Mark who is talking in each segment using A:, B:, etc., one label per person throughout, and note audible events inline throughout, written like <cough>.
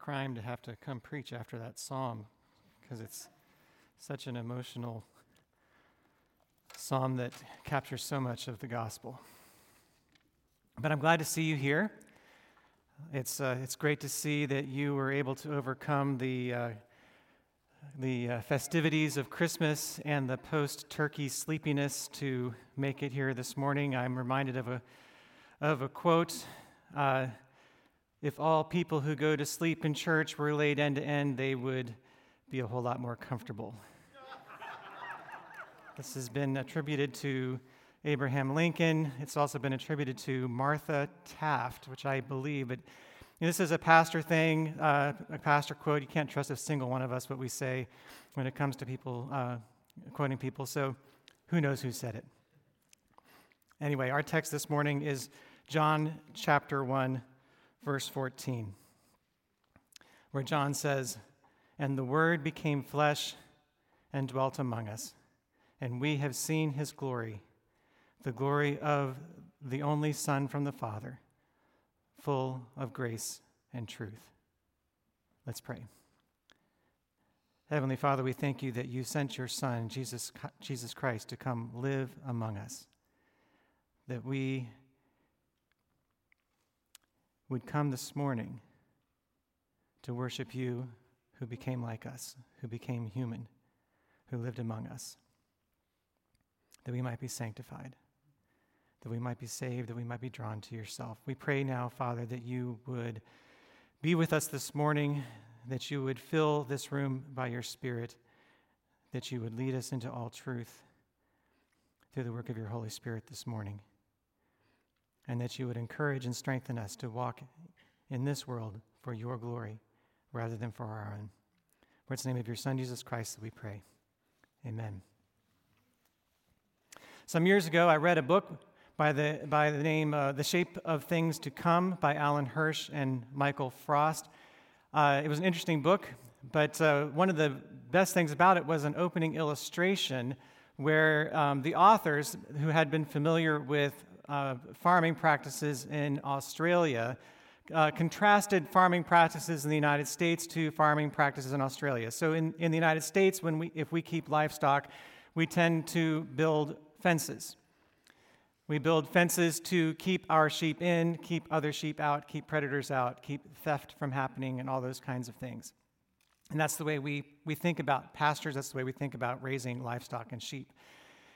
A: crime to have to come preach after that psalm because it's such an emotional psalm that captures so much of the gospel. But I'm glad to see you here. It's, uh, it's great to see that you were able to overcome the, uh, the uh, festivities of Christmas and the post turkey sleepiness to make it here this morning. I'm reminded of a, of a quote uh, If all people who go to sleep in church were laid end to end, they would be a whole lot more comfortable. <laughs> this has been attributed to Abraham Lincoln. It's also been attributed to Martha Taft, which I believe, but this is a pastor thing, uh, a pastor quote. You can't trust a single one of us what we say when it comes to people uh, quoting people. So who knows who said it? Anyway, our text this morning is John chapter 1, verse 14, where John says, And the Word became flesh and dwelt among us, and we have seen his glory the glory of the only Son from the Father, full of grace and truth. Let's pray. Heavenly Father, we thank you that you sent your Son, Jesus, Jesus Christ, to come live among us, that we would come this morning to worship you who became like us, who became human, who lived among us, that we might be sanctified that we might be saved, that we might be drawn to yourself. We pray now, Father, that you would be with us this morning, that you would fill this room by your Spirit, that you would lead us into all truth through the work of your Holy Spirit this morning, and that you would encourage and strengthen us to walk in this world for your glory rather than for our own. For it's the name of your Son, Jesus Christ, that we pray. Amen. Some years ago, I read a book by the, by the name uh, The Shape of Things to Come by Alan Hirsch and Michael Frost. Uh, it was an interesting book, but uh, one of the best things about it was an opening illustration where um, the authors, who had been familiar with uh, farming practices in Australia, uh, contrasted farming practices in the United States to farming practices in Australia. So, in, in the United States, when we, if we keep livestock, we tend to build fences. We build fences to keep our sheep in, keep other sheep out, keep predators out, keep theft from happening, and all those kinds of things. And that's the way we, we think about pastures, that's the way we think about raising livestock and sheep.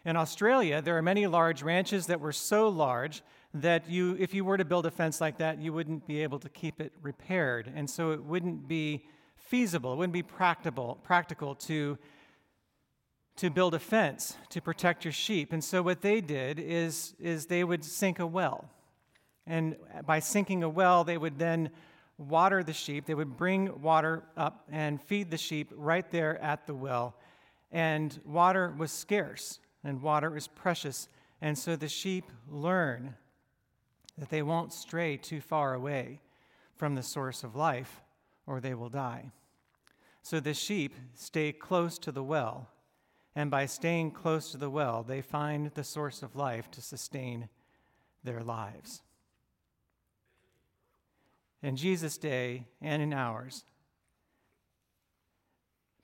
A: In Australia, there are many large ranches that were so large that you, if you were to build a fence like that, you wouldn't be able to keep it repaired. And so it wouldn't be feasible, it wouldn't be practical, practical to to build a fence to protect your sheep. And so what they did is, is they would sink a well. And by sinking a well, they would then water the sheep. They would bring water up and feed the sheep right there at the well. And water was scarce, and water is precious. And so the sheep learn that they won't stray too far away from the source of life, or they will die. So the sheep stay close to the well and by staying close to the well, they find the source of life to sustain their lives. In Jesus' day and in ours,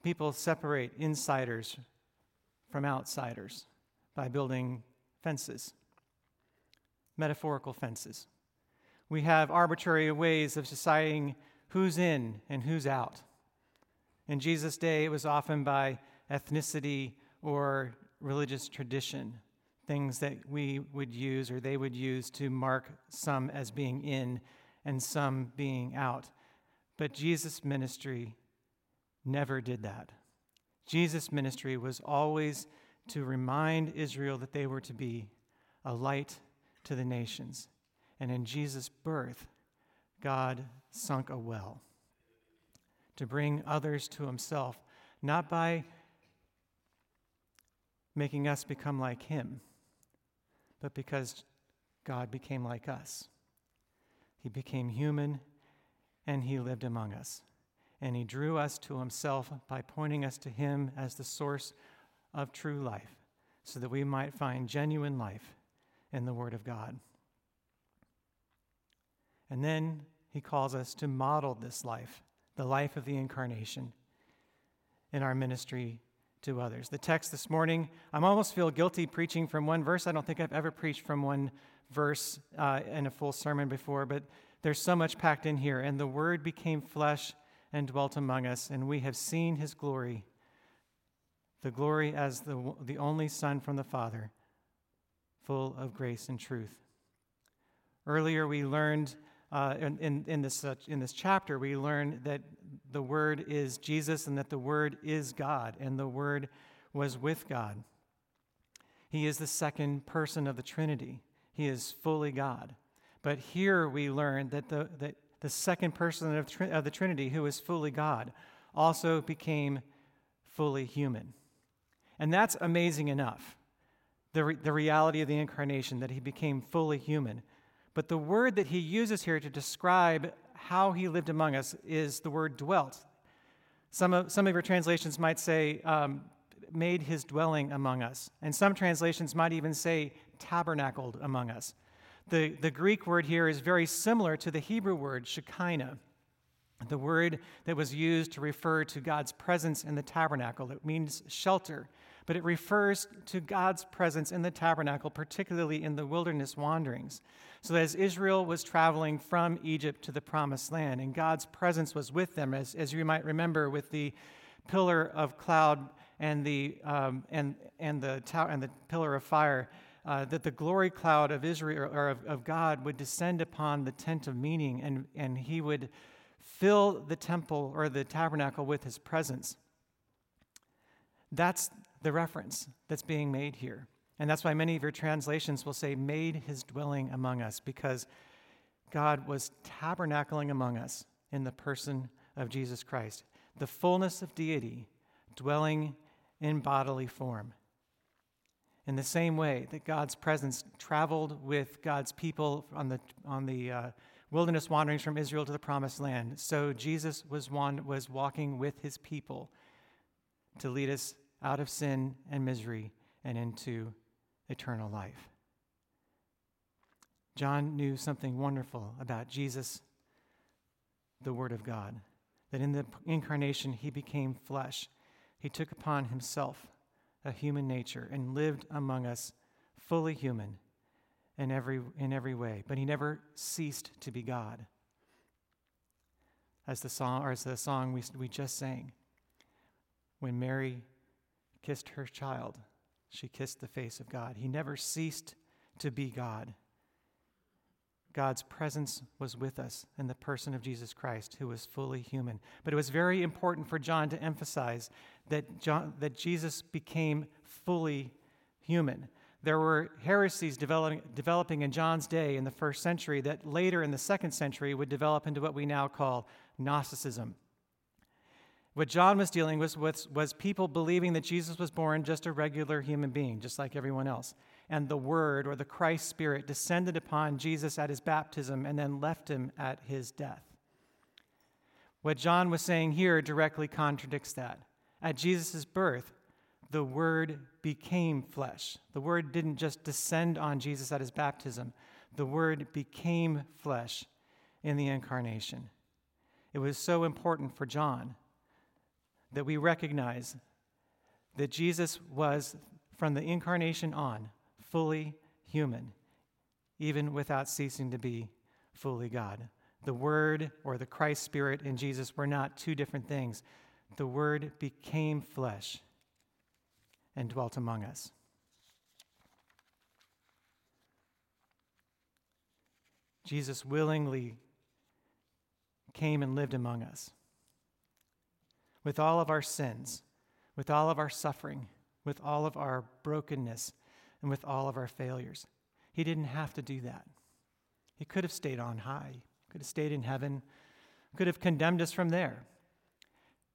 A: people separate insiders from outsiders by building fences, metaphorical fences. We have arbitrary ways of deciding who's in and who's out. In Jesus' day, it was often by ethnicity or religious tradition, things that we would use or they would use to mark some as being in and some being out. But Jesus' ministry never did that. Jesus' ministry was always to remind Israel that they were to be a light to the nations. And in Jesus' birth, God sunk a well to bring others to himself, not by making us become like him, but because God became like us. He became human and he lived among us. And he drew us to himself by pointing us to him as the source of true life, so that we might find genuine life in the Word of God. And then he calls us to model this life, the life of the incarnation in our ministry to others. The text this morning, I almost feel guilty preaching from one verse. I don't think I've ever preached from one verse uh, in a full sermon before, but there's so much packed in here. And the Word became flesh and dwelt among us, and we have seen his glory, the glory as the, the only Son from the Father, full of grace and truth. Earlier, we learned uh, in, in, in, this, uh, in this chapter, we learned that the Word is Jesus and that the Word is God, and the Word was with God. He is the second person of the Trinity, He is fully God. But here we learn that the, that the second person of, of the Trinity, who is fully God, also became fully human. And that's amazing enough, the, re- the reality of the incarnation, that he became fully human. But the word that he uses here to describe how he lived among us is the word dwelt. Some of, some of your translations might say, um, made his dwelling among us. And some translations might even say, tabernacled among us. The, the Greek word here is very similar to the Hebrew word Shekinah, the word that was used to refer to God's presence in the tabernacle. It means shelter, but it refers to God's presence in the tabernacle, particularly in the wilderness wanderings. So, as Israel was traveling from Egypt to the promised land, and God's presence was with them, as, as you might remember, with the pillar of cloud and the, um, and, and, the and the pillar of fire uh, that the glory cloud of Israel or of, of God would descend upon the tent of meeting and, and he would fill the temple or the tabernacle with his presence. That's the reference that's being made here. And that's why many of your translations will say, made his dwelling among us, because God was tabernacling among us in the person of Jesus Christ, the fullness of deity dwelling in bodily form. In the same way that God's presence traveled with God's people on the, on the uh, wilderness wanderings from Israel to the promised land, so Jesus was, one, was walking with his people to lead us out of sin and misery and into eternal life. John knew something wonderful about Jesus, the Word of God, that in the incarnation he became flesh. He took upon himself a human nature and lived among us fully human in every, in every way, but he never ceased to be God. As the song, or as the song we, we just sang, when Mary kissed her child, she kissed the face of God. He never ceased to be God. God's presence was with us in the person of Jesus Christ, who was fully human. But it was very important for John to emphasize that, John, that Jesus became fully human. There were heresies developing, developing in John's day in the first century that later in the second century would develop into what we now call Gnosticism. What John was dealing with was, was people believing that Jesus was born just a regular human being, just like everyone else and the Word or the Christ Spirit descended upon Jesus at his baptism and then left him at his death. What John was saying here directly contradicts that. At Jesus' birth, the Word became flesh. The Word didn't just descend on Jesus at his baptism, the Word became flesh in the incarnation. It was so important for John that we recognize that Jesus was, from the incarnation on, fully human, even without ceasing to be fully God. The Word or the Christ Spirit in Jesus were not two different things. The Word became flesh and dwelt among us. Jesus willingly came and lived among us with all of our sins, with all of our suffering, with all of our brokenness, and with all of our failures. He didn't have to do that. He could have stayed on high, could have stayed in heaven, could have condemned us from there.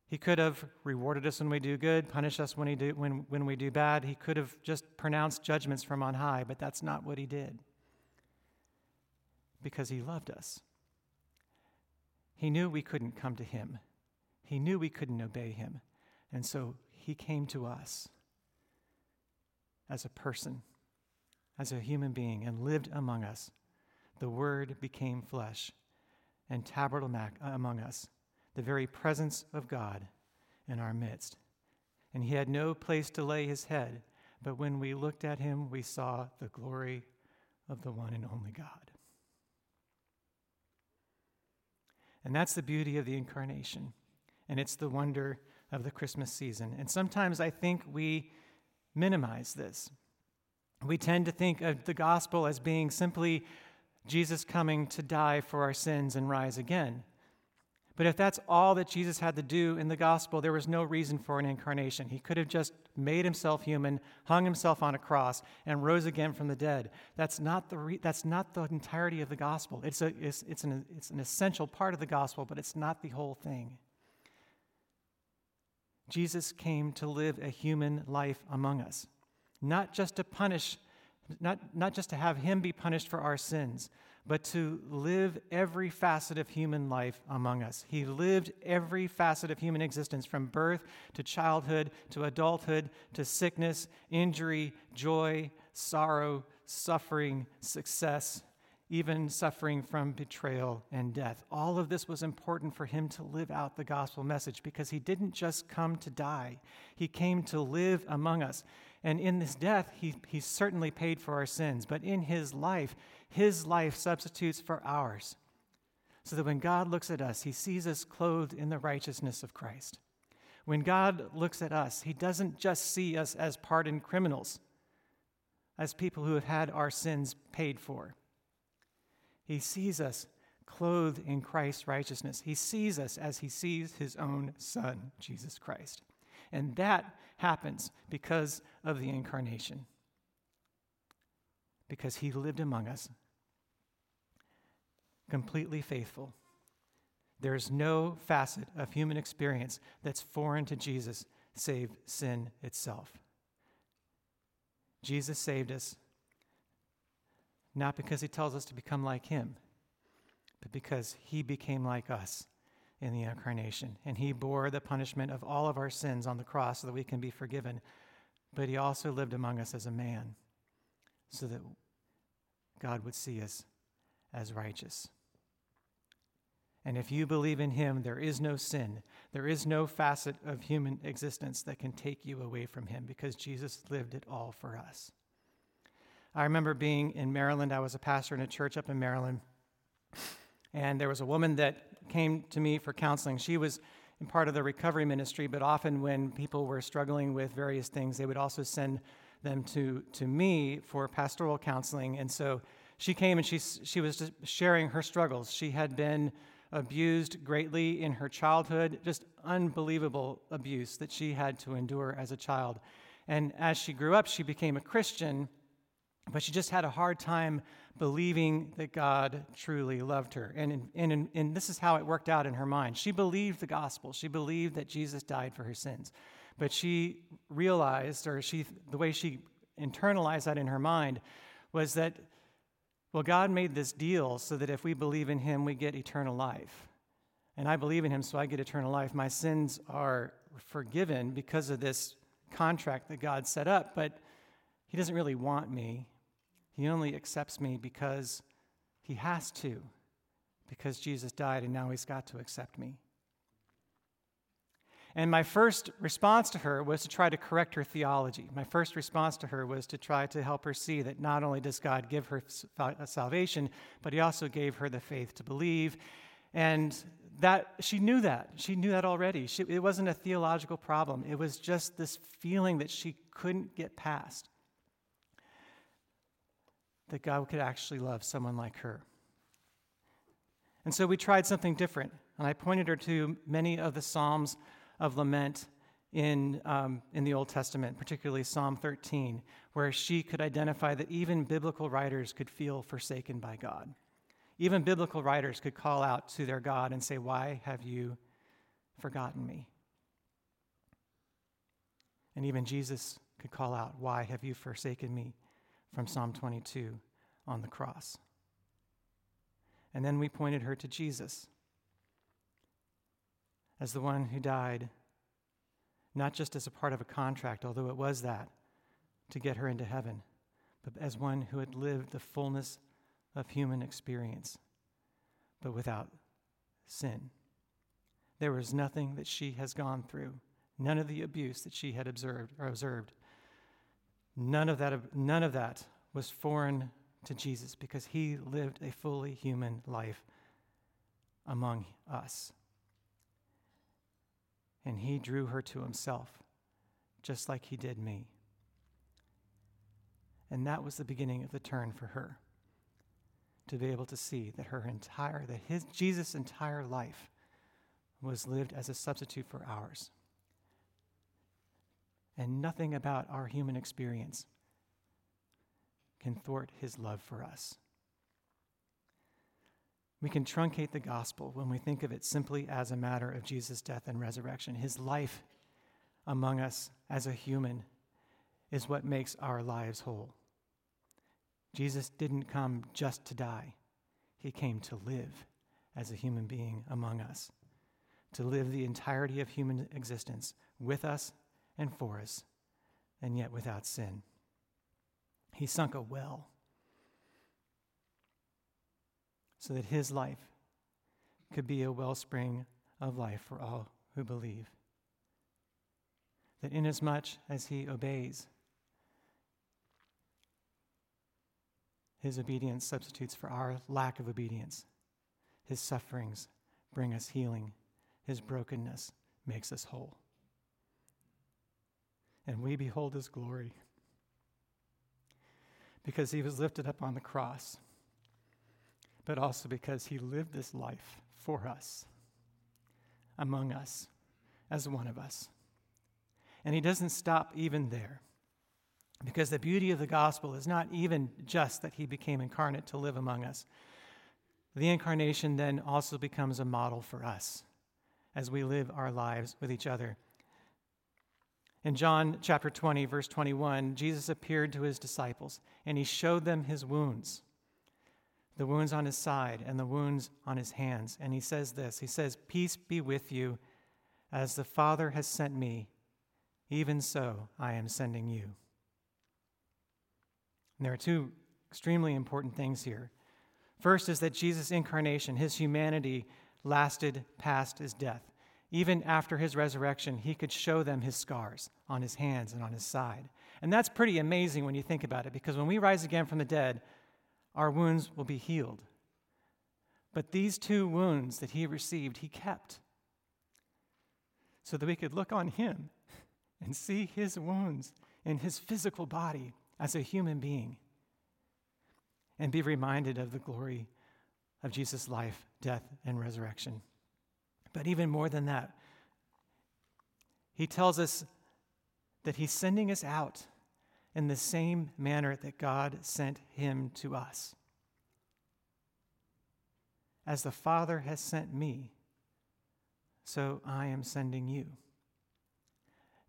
A: He could have rewarded us when we do good, punished us when, he do, when, when we do bad. He could have just pronounced judgments from on high, but that's not what he did. Because he loved us. He knew we couldn't come to him, he knew we couldn't obey him. And so he came to us as a person, as a human being, and lived among us. The Word became flesh and tabernacle among us. the very presence of God in our midst. And he had no place to lay his head, but when we looked at him, we saw the glory of the one and only God. And that's the beauty of the incarnation. And it's the wonder of the Christmas season. And sometimes I think we minimize this. We tend to think of the gospel as being simply Jesus coming to die for our sins and rise again. But if that's all that Jesus had to do in the gospel, there was no reason for an incarnation. He could have just made himself human, hung himself on a cross, and rose again from the dead. That's not the, re- that's not the entirety of the gospel. It's, a, it's, it's, an, it's an essential part of the gospel, but it's not the whole thing. Jesus came to live a human life among us, not just to punish, not, not just to have him be punished for our sins, but to live every facet of human life among us. He lived every facet of human existence from birth to childhood to adulthood to sickness, injury, joy, sorrow, suffering, success, even suffering from betrayal and death. All of this was important for him to live out the gospel message because he didn't just come to die, he came to live among us. And in this death, he, he certainly paid for our sins, but in his life, his life substitutes for ours. So that when God looks at us, he sees us clothed in the righteousness of Christ. When God looks at us, he doesn't just see us as pardoned criminals, as people who have had our sins paid for. He sees us clothed in Christ's righteousness. He sees us as he sees his own Son, Jesus Christ. And that happens because of the incarnation, because he lived among us, completely faithful. There's no facet of human experience that's foreign to Jesus save sin itself. Jesus saved us not because he tells us to become like him, but because he became like us in the incarnation. And he bore the punishment of all of our sins on the cross so that we can be forgiven. But he also lived among us as a man so that God would see us as righteous. And if you believe in him, there is no sin. There is no facet of human existence that can take you away from him because Jesus lived it all for us. I remember being in Maryland. I was a pastor in a church up in Maryland. And there was a woman that came to me for counseling. She was in part of the recovery ministry, but often when people were struggling with various things, they would also send them to, to me for pastoral counseling. And so she came and she, she was just sharing her struggles. She had been abused greatly in her childhood, just unbelievable abuse that she had to endure as a child. And as she grew up, she became a Christian but she just had a hard time believing that God truly loved her. And, and, and, this is how it worked out in her mind. She believed the gospel, she believed that Jesus died for her sins. But she realized, or she, the way she internalized that in her mind, was that, well, God made this deal so that if we believe in him, we get eternal life. And I believe in him, so I get eternal life. My sins are forgiven because of this contract that God set up, but he doesn't really want me. He only accepts me because he has to, because Jesus died and now he's got to accept me. And my first response to her was to try to correct her theology. My first response to her was to try to help her see that not only does God give her salvation, but he also gave her the faith to believe. And that she knew that. She knew that already. She, it wasn't a theological problem. It was just this feeling that she couldn't get past that God could actually love someone like her. And so we tried something different. And I pointed her to many of the Psalms of lament in, um, in the Old Testament, particularly Psalm 13, where she could identify that even biblical writers could feel forsaken by God. Even biblical writers could call out to their God and say, Why have you forgotten me? And even Jesus could call out, Why have you forsaken me? From Psalm 22 on the cross. And then we pointed her to Jesus as the one who died, not just as a part of a contract, although it was that, to get her into heaven, but as one who had lived the fullness of human experience, but without sin, there was nothing that she has gone through, none of the abuse that she had observed or observed. None of that, none of that was foreign to Jesus because he lived a fully human life among us. And he drew her to himself, just like he did me. And that was the beginning of the turn for her to be able to see that her entire, that his, Jesus' entire life was lived as a substitute for ours. And nothing about our human experience can thwart his love for us. We can truncate the gospel when we think of it simply as a matter of Jesus' death and resurrection. His life among us as a human is what makes our lives whole. Jesus didn't come just to die, he came to live as a human being among us, to live the entirety of human existence with us and for us, and yet without sin. He sunk a well so that his life could be a wellspring of life for all who believe. That inasmuch as he obeys, his obedience substitutes for our lack of obedience. His sufferings bring us healing, his brokenness makes us whole and we behold his glory. Because he was lifted up on the cross, but also because he lived this life for us, among us, as one of us. And he doesn't stop even there. Because the beauty of the gospel is not even just that he became incarnate to live among us. The incarnation then also becomes a model for us as we live our lives with each other in John chapter 20, verse 21, Jesus appeared to his disciples and he showed them his wounds the wounds on his side and the wounds on his hands. And he says this He says, Peace be with you, as the Father has sent me, even so I am sending you. And there are two extremely important things here. First is that Jesus' incarnation, his humanity, lasted past his death even after his resurrection, he could show them his scars on his hands and on his side. And that's pretty amazing when you think about it, because when we rise again from the dead, our wounds will be healed. But these two wounds that he received, he kept so that we could look on him and see his wounds in his physical body as a human being and be reminded of the glory of Jesus' life, death, and resurrection. But even more than that, he tells us that he's sending us out in the same manner that God sent him to us. As the Father has sent me, so I am sending you.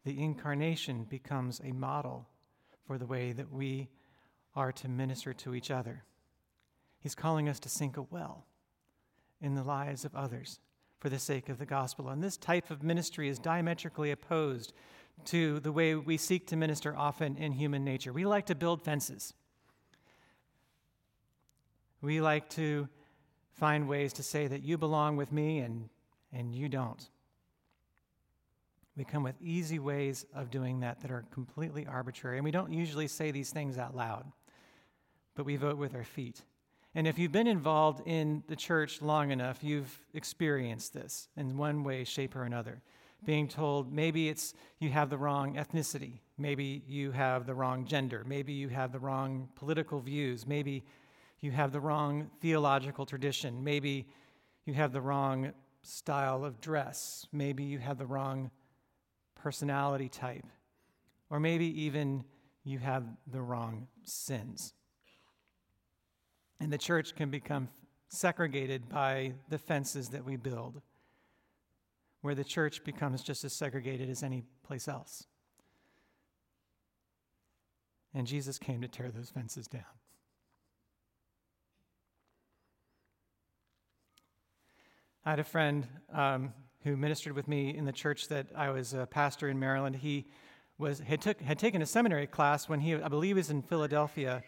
A: The incarnation becomes a model for the way that we are to minister to each other. He's calling us to sink a well in the lives of others for the sake of the gospel. And this type of ministry is diametrically opposed to the way we seek to minister often in human nature. We like to build fences. We like to find ways to say that you belong with me and, and you don't. We come with easy ways of doing that that are completely arbitrary. And we don't usually say these things out loud, but we vote with our feet. And if you've been involved in the church long enough, you've experienced this in one way, shape, or another. Being told maybe it's you have the wrong ethnicity, maybe you have the wrong gender, maybe you have the wrong political views, maybe you have the wrong theological tradition, maybe you have the wrong style of dress, maybe you have the wrong personality type, or maybe even you have the wrong sins. And the church can become segregated by the fences that we build, where the church becomes just as segregated as any place else. And Jesus came to tear those fences down. I had a friend um, who ministered with me in the church that I was a pastor in Maryland. He was, had, took, had taken a seminary class when he, I believe, was in Philadelphia.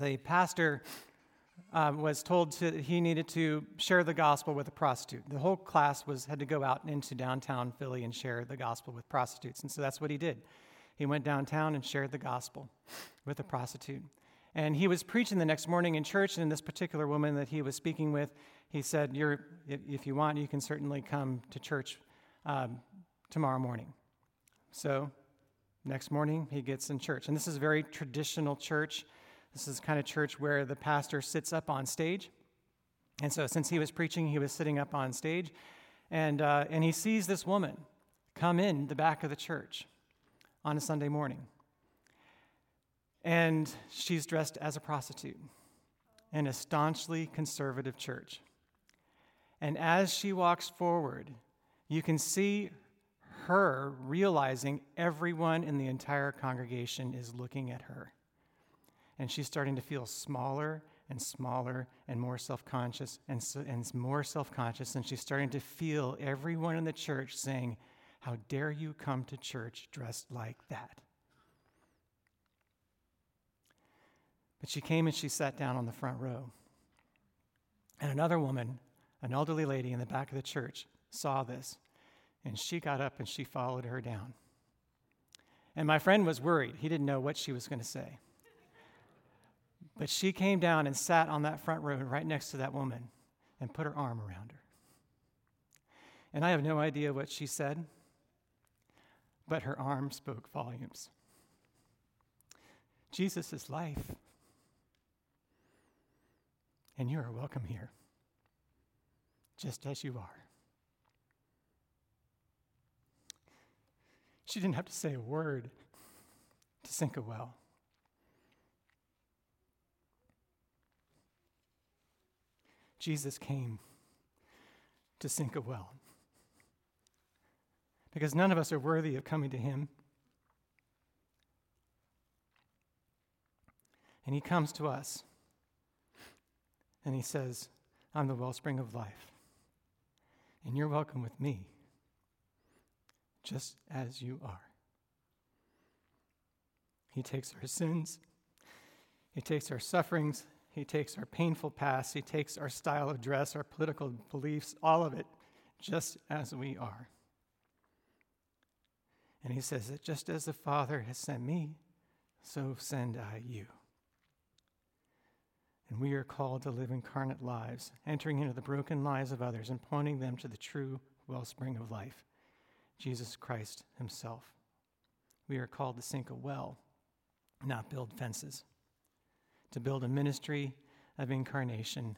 A: The pastor uh, was told to, he needed to share the gospel with a prostitute. The whole class was had to go out into downtown Philly and share the gospel with prostitutes, and so that's what he did. He went downtown and shared the gospel with a prostitute. And he was preaching the next morning in church, and this particular woman that he was speaking with, he said, You're, if you want, you can certainly come to church um, tomorrow morning. So, next morning, he gets in church. And this is a very traditional church. This is kind of church where the pastor sits up on stage. And so, since he was preaching, he was sitting up on stage. And, uh, and he sees this woman come in the back of the church on a Sunday morning. And she's dressed as a prostitute in a staunchly conservative church. And as she walks forward, you can see her realizing everyone in the entire congregation is looking at her. And she's starting to feel smaller and smaller and more self conscious and, so, and more self conscious. And she's starting to feel everyone in the church saying, How dare you come to church dressed like that? But she came and she sat down on the front row. And another woman, an elderly lady in the back of the church, saw this. And she got up and she followed her down. And my friend was worried. He didn't know what she was going to say. But she came down and sat on that front row right next to that woman and put her arm around her. And I have no idea what she said, but her arm spoke volumes. Jesus is life and you are welcome here, just as you are. She didn't have to say a word to sink a well. Jesus came to sink a well. Because none of us are worthy of coming to him. And he comes to us and he says, I'm the wellspring of life. And you're welcome with me, just as you are. He takes our sins, He takes our sufferings, He takes our painful past, He takes our style of dress, our political beliefs, all of it, just as we are. And He says that just as the Father has sent me, so send I you. And we are called to live incarnate lives, entering into the broken lives of others and pointing them to the true wellspring of life, Jesus Christ Himself. We are called to sink a well, not build fences, to build a ministry of incarnation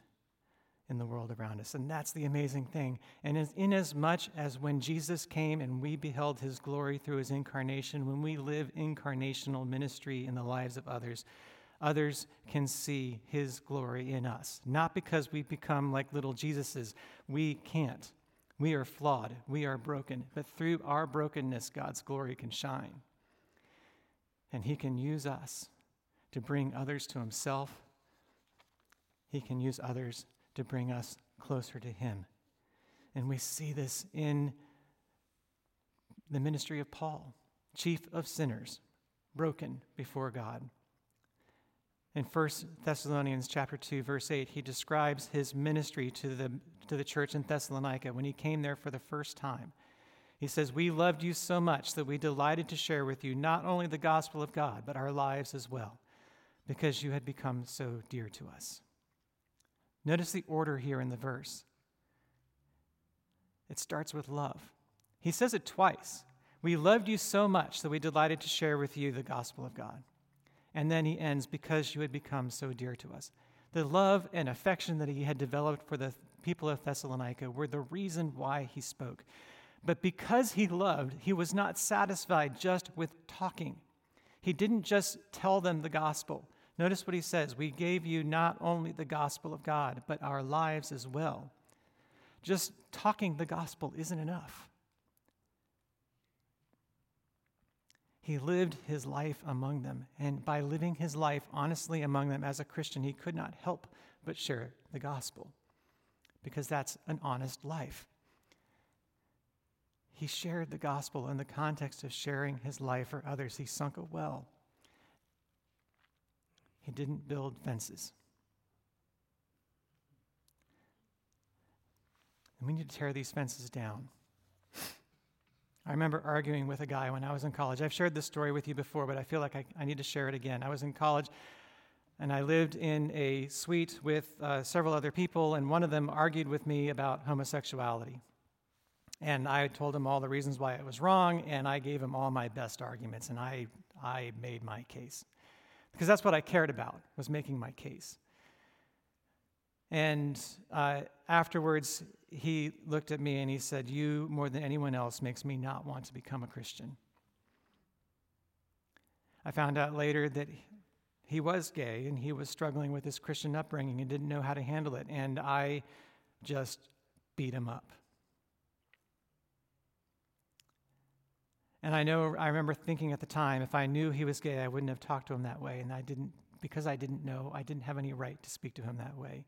A: in the world around us. And that's the amazing thing. And as, inasmuch as when Jesus came and we beheld his glory through his incarnation, when we live incarnational ministry in the lives of others, others can see his glory in us. Not because we become like little Jesuses. We can't. We are flawed. We are broken. But through our brokenness, God's glory can shine. And he can use us to bring others to himself. He can use others to bring us closer to him. And we see this in the ministry of Paul, chief of sinners, broken before God. In 1 Thessalonians chapter 2 verse 8 he describes his ministry to the to the church in Thessalonica when he came there for the first time. He says, "We loved you so much that we delighted to share with you not only the gospel of God, but our lives as well, because you had become so dear to us." Notice the order here in the verse. It starts with love. He says it twice. We loved you so much that we delighted to share with you the gospel of God. And then he ends, because you had become so dear to us. The love and affection that he had developed for the people of Thessalonica were the reason why he spoke. But because he loved, he was not satisfied just with talking. He didn't just tell them the gospel. Notice what he says We gave you not only the gospel of God, but our lives as well. Just talking the gospel isn't enough. He lived his life among them. And by living his life honestly among them as a Christian, he could not help but share the gospel because that's an honest life. He shared the gospel in the context of sharing his life for others. He sunk a well. He didn't build fences. And we need to tear these fences down. I remember arguing with a guy when I was in college. I've shared this story with you before, but I feel like I, I need to share it again. I was in college and I lived in a suite with uh, several other people, and one of them argued with me about homosexuality. And I told him all the reasons why it was wrong, and I gave him all my best arguments, and I, I made my case. Because that's what I cared about, was making my case. And uh, afterwards, he looked at me and he said, You, more than anyone else, makes me not want to become a Christian. I found out later that he was gay and he was struggling with his Christian upbringing and didn't know how to handle it. And I just beat him up. And I know, I remember thinking at the time, if I knew he was gay, I wouldn't have talked to him that way. And I didn't, because I didn't know, I didn't have any right to speak to him that way.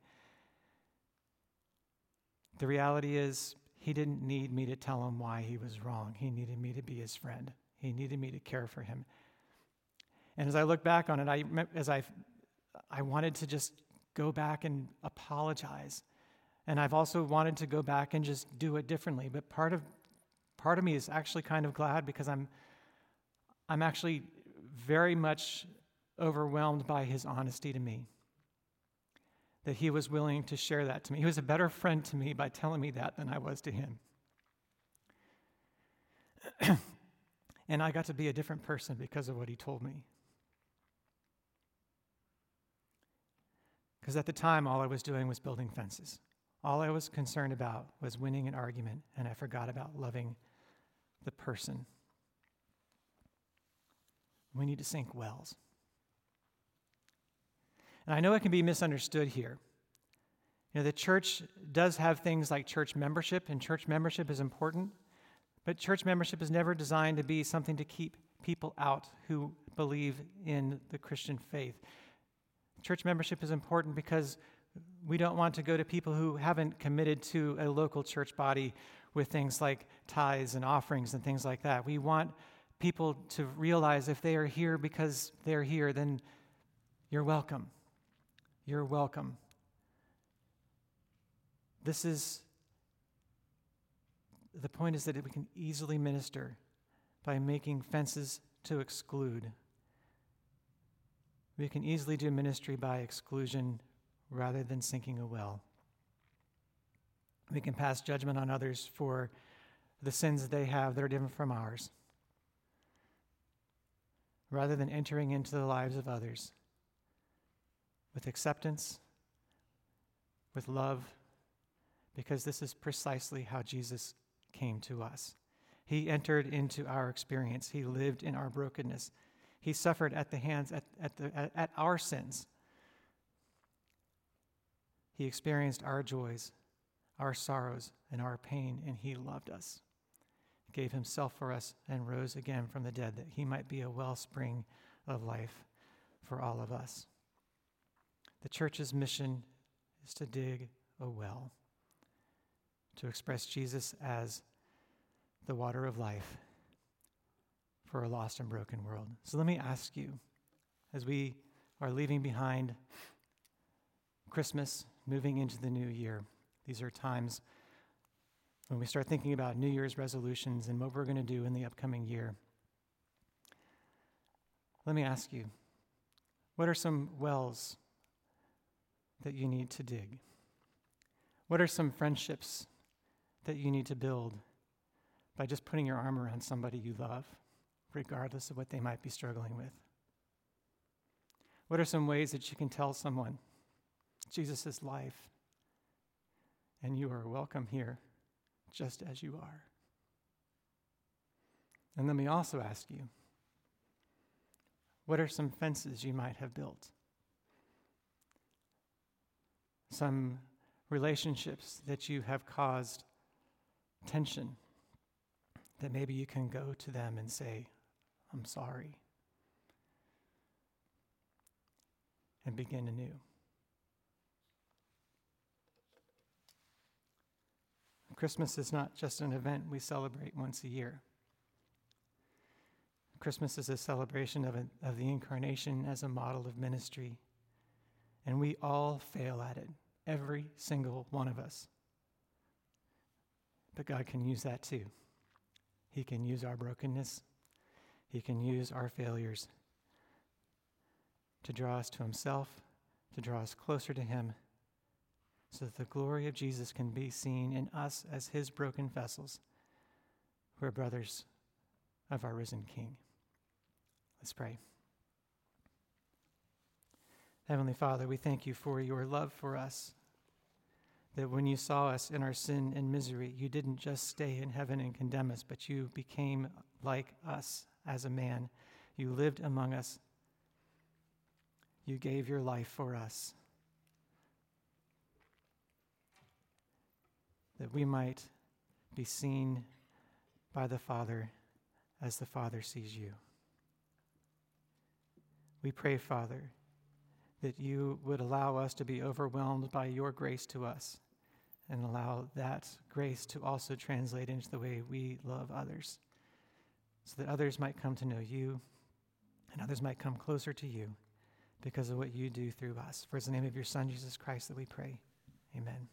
A: The reality is, he didn't need me to tell him why he was wrong. He needed me to be his friend, he needed me to care for him. And as I look back on it, I, as I, I wanted to just go back and apologize. And I've also wanted to go back and just do it differently. But part of, part of me is actually kind of glad because I'm, I'm actually very much overwhelmed by his honesty to me. That he was willing to share that to me. He was a better friend to me by telling me that than I was to him. <clears throat> and I got to be a different person because of what he told me. Because at the time, all I was doing was building fences. All I was concerned about was winning an argument, and I forgot about loving the person. We need to sink wells. And I know it can be misunderstood here. You know, the church does have things like church membership, and church membership is important, but church membership is never designed to be something to keep people out who believe in the Christian faith. Church membership is important because we don't want to go to people who haven't committed to a local church body with things like tithes and offerings and things like that. We want people to realize if they are here because they're here, then you're welcome. You're welcome. This is the point is that we can easily minister by making fences to exclude. We can easily do ministry by exclusion rather than sinking a well. We can pass judgment on others for the sins that they have that are different from ours, rather than entering into the lives of others with acceptance, with love, because this is precisely how Jesus came to us. He entered into our experience, He lived in our brokenness. He suffered at the hands at, at, the, at, at our sins. He experienced our joys, our sorrows, and our pain, and he loved us. Gave himself for us and rose again from the dead that he might be a wellspring of life for all of us. The church's mission is to dig a well, to express Jesus as the water of life for a lost and broken world. So let me ask you, as we are leaving behind Christmas, moving into the new year, these are times when we start thinking about New Year's resolutions and what we're going to do in the upcoming year. Let me ask you, what are some wells that you need to dig? What are some friendships that you need to build by just putting your arm around somebody you love? regardless of what they might be struggling with? What are some ways that you can tell someone Jesus life and you are welcome here just as you are? And let me also ask you what are some fences you might have built? Some relationships that you have caused tension that maybe you can go to them and say, I'm sorry. And begin anew. Christmas is not just an event we celebrate once a year. Christmas is a celebration of, a, of the incarnation as a model of ministry. And we all fail at it, every single one of us. But God can use that too. He can use our brokenness, He can use our failures to draw us to Himself, to draw us closer to Him, so that the glory of Jesus can be seen in us as His broken vessels. We're brothers of our risen King. Let's pray. Heavenly Father, we thank you for your love for us. That when you saw us in our sin and misery, you didn't just stay in heaven and condemn us, but you became like us as a man. You lived among us. You gave your life for us. That we might be seen by the Father as the Father sees you. We pray, Father, that you would allow us to be overwhelmed by your grace to us and allow that grace to also translate into the way we love others so that others might come to know you and others might come closer to you because of what you do through us. For it's the name of your Son, Jesus Christ, that we pray. Amen.